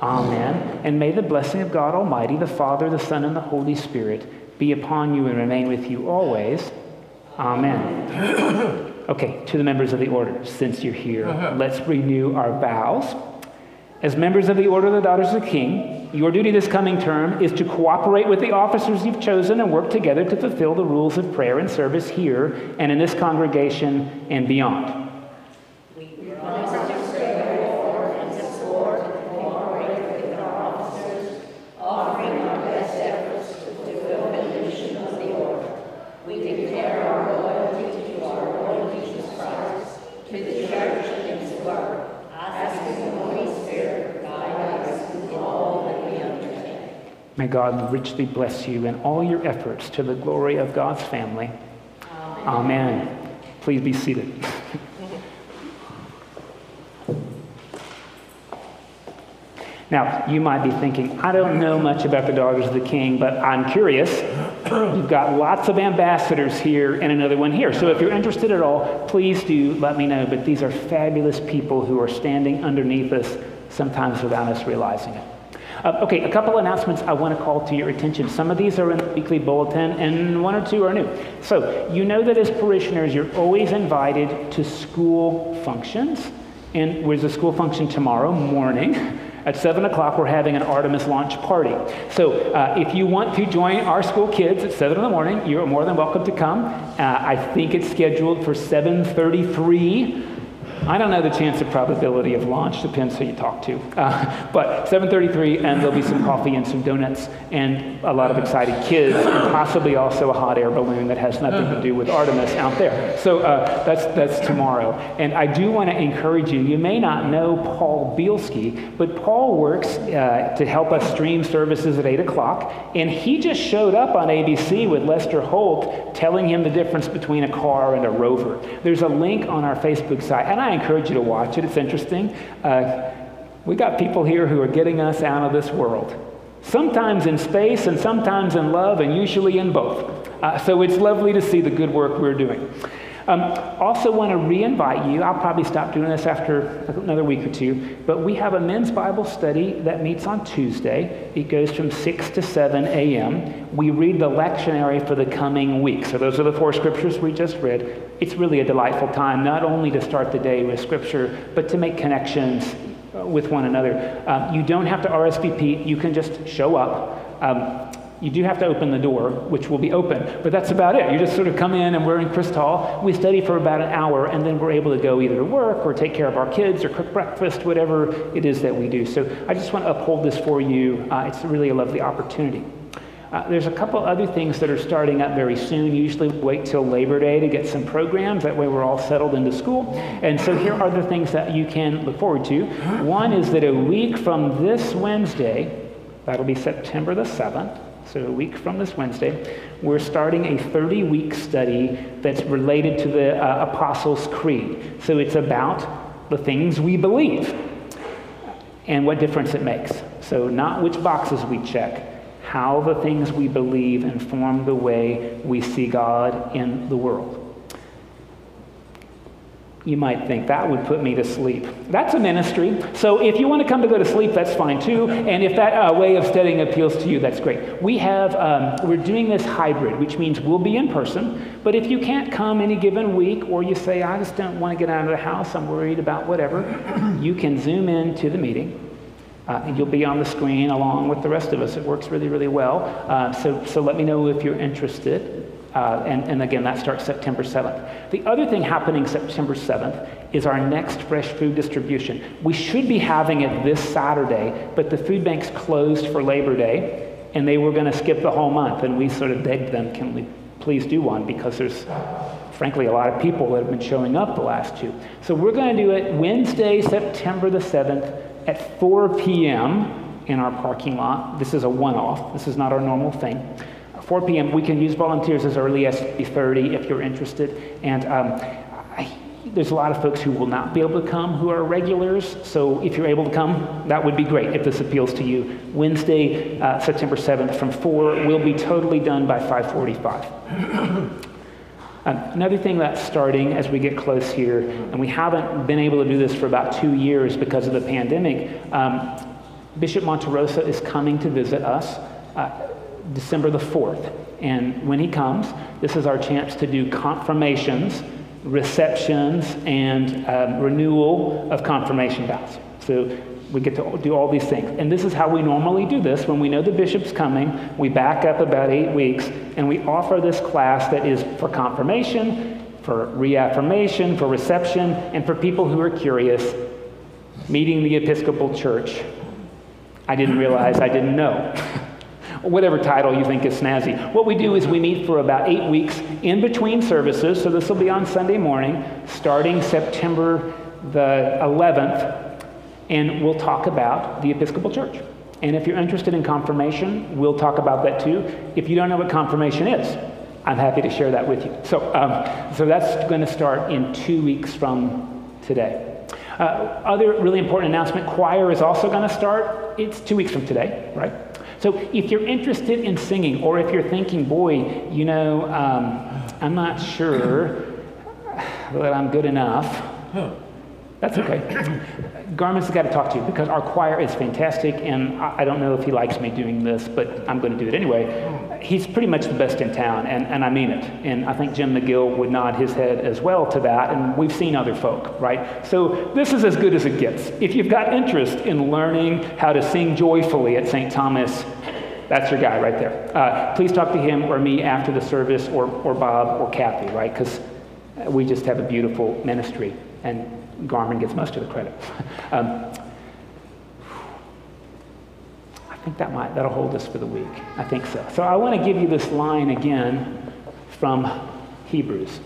Amen. And may the blessing of God Almighty, the Father, the Son, and the Holy Spirit be upon you and remain with you always. Amen. Okay, to the members of the order, since you're here, uh-huh. let's renew our vows. As members of the Order of the Daughters of the King, your duty this coming term is to cooperate with the officers you've chosen and work together to fulfill the rules of prayer and service here and in this congregation and beyond. May God richly bless you in all your efforts to the glory of God's family. Amen. Amen. Please be seated. Now, you might be thinking, I don't know much about the Daughters of the King, but I'm curious. You've got lots of ambassadors here and another one here. So if you're interested at all, please do let me know. But these are fabulous people who are standing underneath us, sometimes without us realizing it. Uh, okay, a couple announcements I want to call to your attention. Some of these are in the weekly bulletin, and one or two are new. So, you know that as parishioners, you're always invited to school functions. And there's a school function tomorrow morning. At 7 o'clock, we're having an Artemis launch party. So uh, if you want to join our school kids at 7 in the morning, you're more than welcome to come. Uh, I think it's scheduled for 7.33 I don't know the chance of probability of launch, depends who you talk to. Uh, but 7.33, and there'll be some coffee and some donuts and a lot of excited kids, and possibly also a hot air balloon that has nothing to do with Artemis out there. So uh, that's, that's tomorrow. And I do want to encourage you, you may not know Paul Bielski, but Paul works uh, to help us stream services at 8 o'clock, and he just showed up on ABC with Lester Holt telling him the difference between a car and a rover. There's a link on our Facebook site, and I encourage you to watch it. It's interesting. Uh, we got people here who are getting us out of this world. Sometimes in space and sometimes in love, and usually in both. Uh, so it's lovely to see the good work we're doing. Um, also, want to re-invite you. I'll probably stop doing this after another week or two, but we have a men's Bible study that meets on Tuesday. It goes from 6 to 7 a.m. We read the lectionary for the coming week. So those are the four scriptures we just read. It's really a delightful time, not only to start the day with scripture, but to make connections uh, with one another. Um, you don't have to RSVP. You can just show up. Um, you do have to open the door, which will be open, but that's about it. You just sort of come in and we're in Christ Hall. We study for about an hour, and then we're able to go either to work or take care of our kids or cook breakfast, whatever it is that we do. So I just want to uphold this for you. Uh, it's really a lovely opportunity. Uh, there's a couple other things that are starting up very soon. Usually wait till Labor Day to get some programs. That way we're all settled into school. And so here are the things that you can look forward to. One is that a week from this Wednesday, that'll be September the 7th, so a week from this Wednesday, we're starting a 30 week study that's related to the uh, Apostles' Creed. So it's about the things we believe and what difference it makes. So, not which boxes we check, how the things we believe inform the way we see God in the world you might think that would put me to sleep. That's a ministry. So if you want to come to go to sleep, that's fine too. And if that uh, way of studying appeals to you, that's great. We have, um, we're doing this hybrid, which means we'll be in person. But if you can't come any given week, or you say, I just don't want to get out of the house, I'm worried about whatever, you can zoom in to the meeting. Uh, and you'll be on the screen along with the rest of us. It works really, really well. Uh, so, so let me know if you're interested. Uh, and, and, again, that starts September 7th. The other thing happening September 7th is our next fresh food distribution. We should be having it this Saturday, but the food bank's closed for Labor Day, and they were going to skip the whole month. And we sort of begged them, can we please do one? Because there's, frankly, a lot of people that have been showing up the last two. So we're going to do it Wednesday, September the 7th at 4 p.m. in our parking lot. This is a one off, this is not our normal thing. 4 p.m. We can use volunteers as early as 30 if you're interested. And um, I, there's a lot of folks who will not be able to come who are regulars. So if you're able to come, that would be great if this appeals to you. Wednesday, uh, September 7th from 4. We'll be totally done by 545. Um, another thing that's starting as we get close here, and we haven't been able to do this for about two years because of the pandemic, um, Bishop Monterroso is coming to visit us uh, December the 4th. And when he comes, this is our chance to do confirmations, receptions, and um, renewal of confirmation vows. So we get to do all these things. And this is how we normally do this. When we know the bishop's coming, we back up about eight weeks and we offer this class that is for confirmation, for reaffirmation, for reception, and for people who are curious, meeting the Episcopal Church. I didn't realize I didn't know. Whatever title you think is snazzy. What we do is we meet for about eight weeks in between services, so this will be on Sunday morning, starting September the 11th and we'll talk about the Episcopal Church. And if you're interested in confirmation, we'll talk about that too. If you don't know what confirmation is, I'm happy to share that with you. So, um, so that's going to start in two weeks from today. Uh, other really important announcement choir is also going to start. It's two weeks from today, right? So if you're interested in singing, or if you're thinking, boy, you know, um, I'm not sure that I'm good enough. That's okay. Garment's got to talk to you because our choir is fantastic, and I don't know if he likes me doing this, but I'm going to do it anyway. He's pretty much the best in town, and, and I mean it. And I think Jim McGill would nod his head as well to that, and we've seen other folk, right? So this is as good as it gets. If you've got interest in learning how to sing joyfully at St. Thomas, that's your guy right there. Uh, please talk to him or me after the service, or, or Bob or Kathy, right? Because we just have a beautiful ministry. And Garmin gets most of the credit. um, I think that might that'll hold us for the week. I think so. So I want to give you this line again from Hebrews.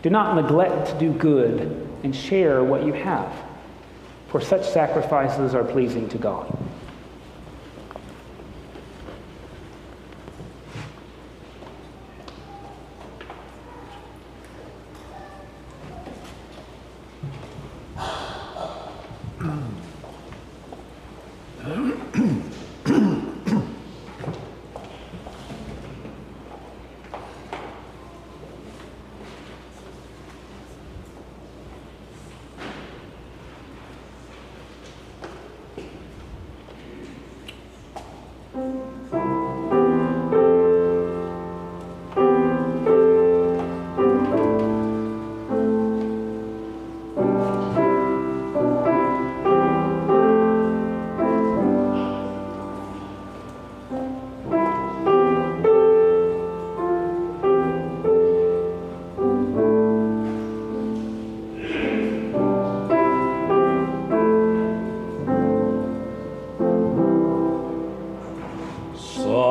Do not neglect to do good and share what you have, for such sacrifices are pleasing to God.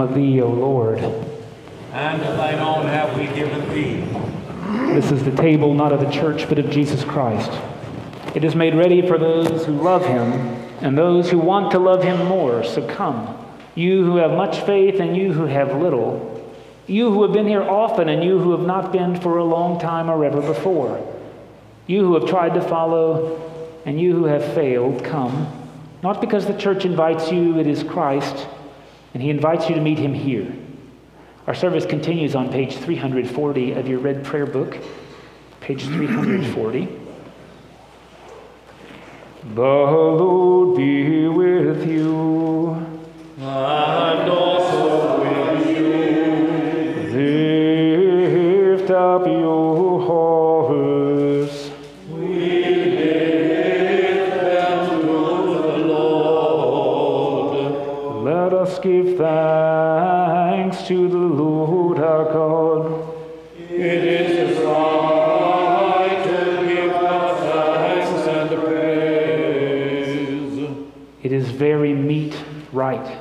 of thee, O Lord. And of thine own have we given thee. This is the table not of the church, but of Jesus Christ. It is made ready for those who love him and those who want to love him more. So come, you who have much faith and you who have little, you who have been here often and you who have not been for a long time or ever before, you who have tried to follow and you who have failed, come. Not because the church invites you, it is Christ, and he invites you to meet him here. Our service continues on page 340 of your red prayer book, page 340. The Lord be with you. To the Lord our God. it is right to give thanks and praise. It is very meet, right,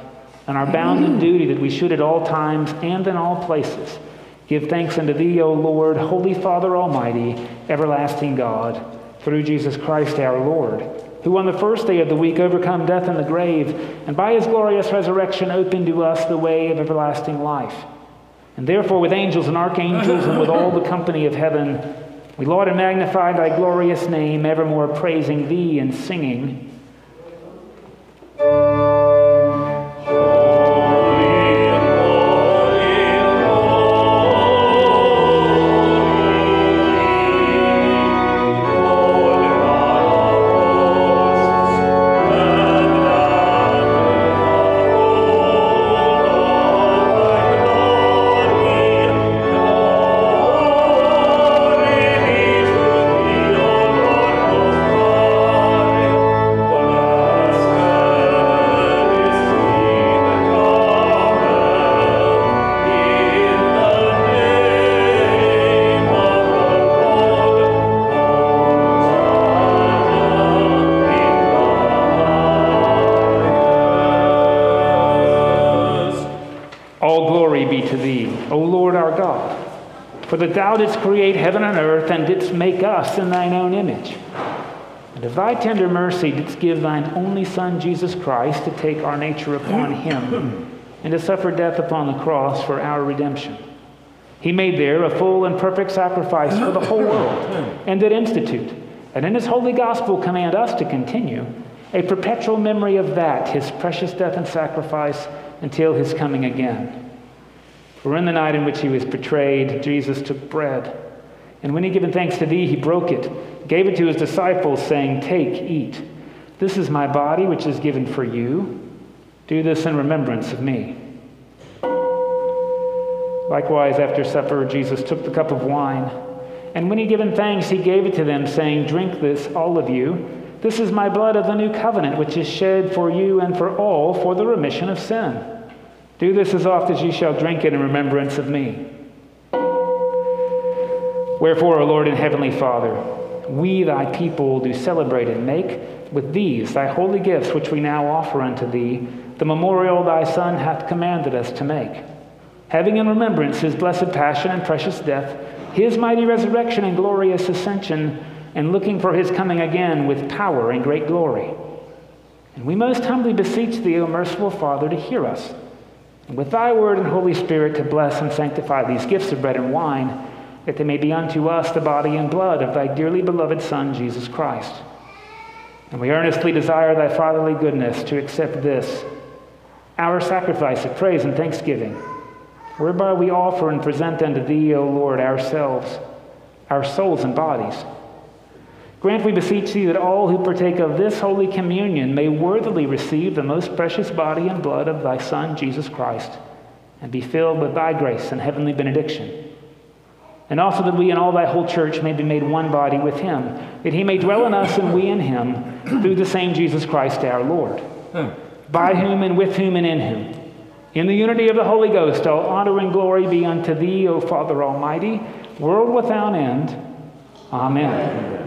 and our bounden duty that we should at all times and in all places give thanks unto thee, O Lord, Holy Father Almighty, everlasting God, through Jesus Christ our Lord, who on the first day of the week overcome death and the grave, and by his glorious resurrection opened to us the way of everlasting life. And therefore, with angels and archangels and with all the company of heaven, we laud and magnify thy glorious name, evermore praising thee and singing. For that thou didst create heaven and earth, and didst make us in thine own image. And of thy tender mercy didst give thine only Son, Jesus Christ, to take our nature upon him, and to suffer death upon the cross for our redemption. He made there a full and perfect sacrifice for the whole world, and did institute, and in his holy gospel command us to continue, a perpetual memory of that, his precious death and sacrifice, until his coming again. For in the night in which he was betrayed, Jesus took bread. And when he had given thanks to thee, he broke it, gave it to his disciples, saying, Take, eat. This is my body, which is given for you. Do this in remembrance of me. Likewise, after supper, Jesus took the cup of wine. And when he had given thanks, he gave it to them, saying, Drink this, all of you. This is my blood of the new covenant, which is shed for you and for all for the remission of sin. Do this as oft as ye shall drink it in remembrance of me. Wherefore, O Lord and Heavenly Father, we, thy people, do celebrate and make with these thy holy gifts, which we now offer unto thee, the memorial thy Son hath commanded us to make. Having in remembrance his blessed passion and precious death, his mighty resurrection and glorious ascension, and looking for his coming again with power and great glory. And we most humbly beseech thee, O merciful Father, to hear us, with thy word and Holy Spirit to bless and sanctify these gifts of bread and wine, that they may be unto us the body and blood of thy dearly beloved Son, Jesus Christ. And we earnestly desire thy fatherly goodness to accept this, our sacrifice of praise and thanksgiving, whereby we offer and present unto thee, O Lord, ourselves, our souls and bodies. Grant, we beseech thee, that all who partake of this holy communion may worthily receive the most precious body and blood of thy Son, Jesus Christ, and be filled with thy grace and heavenly benediction. And also that we and all thy whole church may be made one body with him, that he may dwell in us and we in him, through the same Jesus Christ our Lord, by whom and with whom and in him. In the unity of the Holy Ghost, all honor and glory be unto thee, O Father Almighty, world without end. Amen.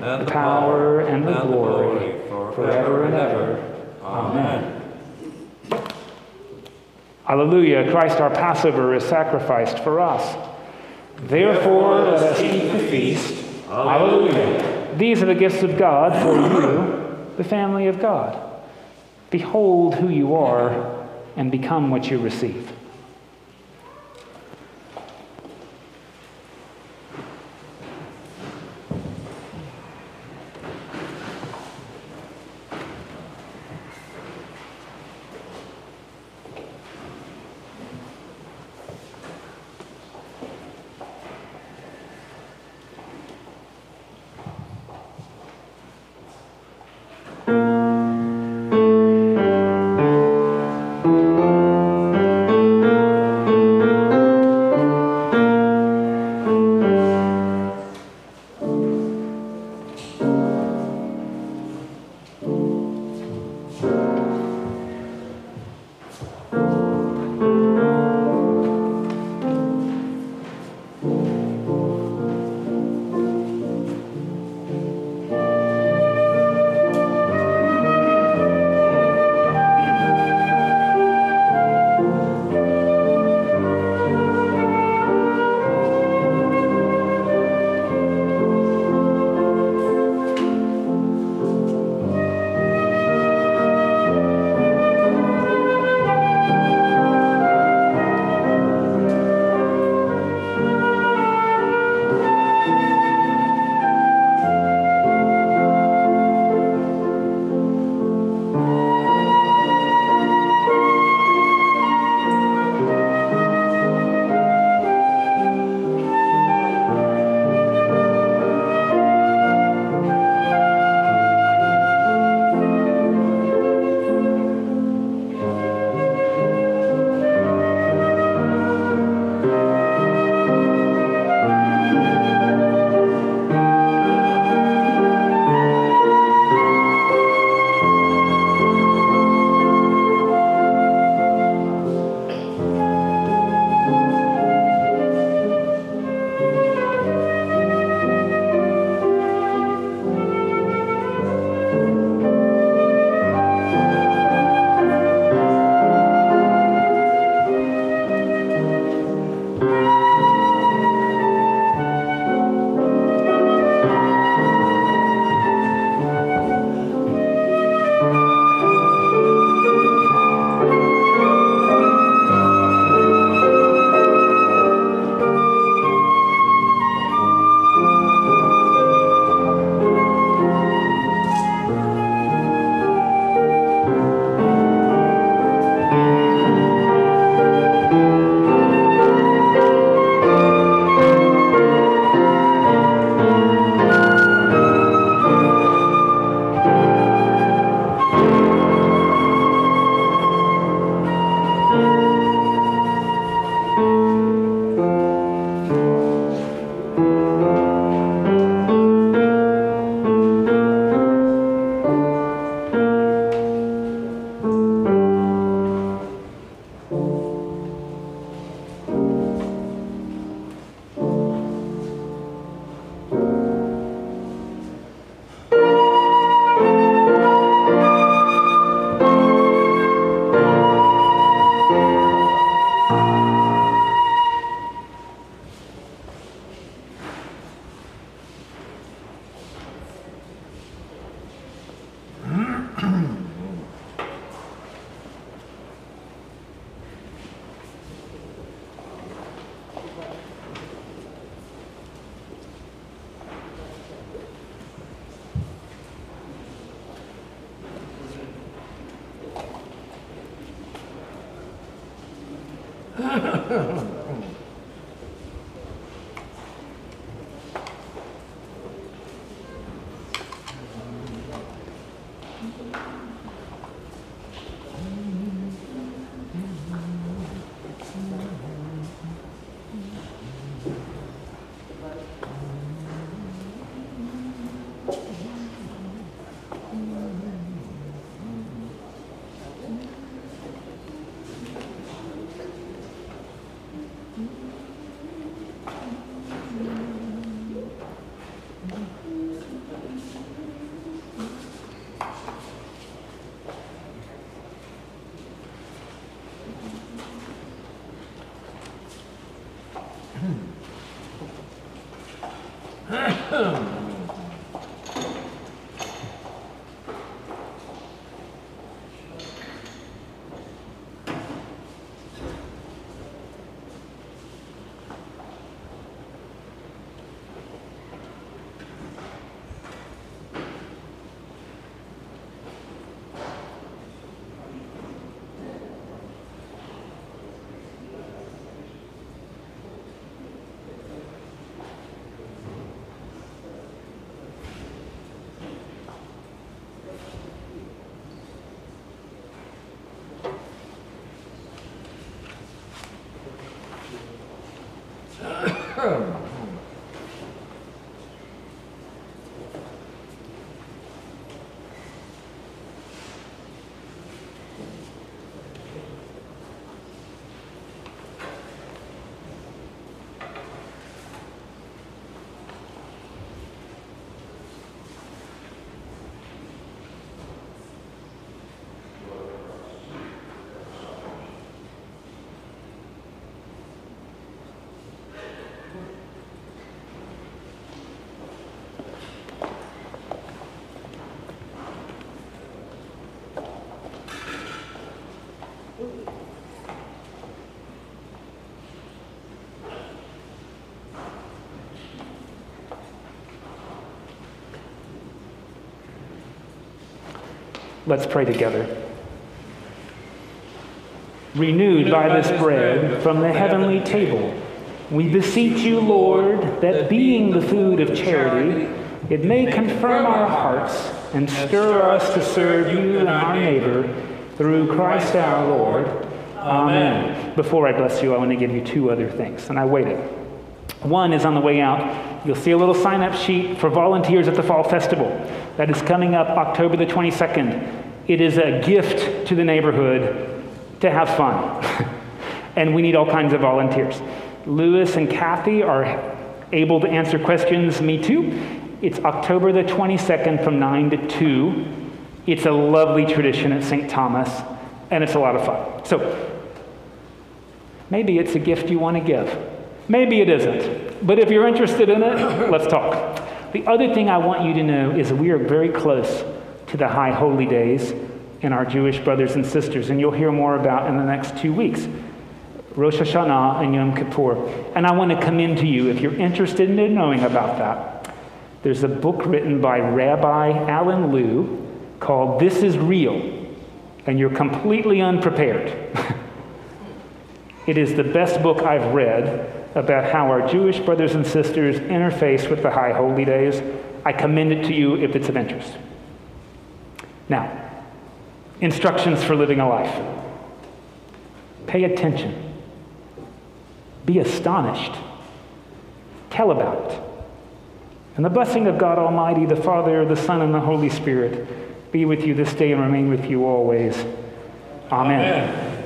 the power, and the glory, forever and ever. Amen. Hallelujah. Christ our Passover is sacrificed for us. Therefore, let us keep the feast. Hallelujah. These are the gifts of God for you, the family of God. Behold who you are and become what you receive. Let's pray together. Renewed by this bread from the heavenly table, we beseech you, Lord, that being the food of charity, it may confirm our hearts and stir us to serve you and our neighbor through Christ our Lord. Amen. Before I bless you, I want to give you two other things, and I waited. One is on the way out. You'll see a little sign up sheet for volunteers at the Fall Festival. That is coming up October the 22nd. It is a gift to the neighborhood to have fun. and we need all kinds of volunteers. Lewis and Kathy are able to answer questions, me too. It's October the 22nd from 9 to 2. It's a lovely tradition at St. Thomas, and it's a lot of fun. So maybe it's a gift you want to give. Maybe it isn't. But if you're interested in it, let's talk. The other thing I want you to know is we are very close to the high holy days in our Jewish brothers and sisters, and you'll hear more about in the next two weeks. Rosh Hashanah and Yom Kippur. And I want to commend to you, if you're interested in knowing about that, there's a book written by Rabbi Alan Lew called This is Real, and you're completely unprepared. it is the best book I've read about how our Jewish brothers and sisters interface with the high holy days. I commend it to you if it's of interest. Now, instructions for living a life. Pay attention. Be astonished. Tell about it. And the blessing of God Almighty, the Father, the Son, and the Holy Spirit be with you this day and remain with you always. Amen. Amen.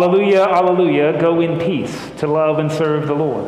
Alleluia, alleluia. Go in peace to love and serve the Lord.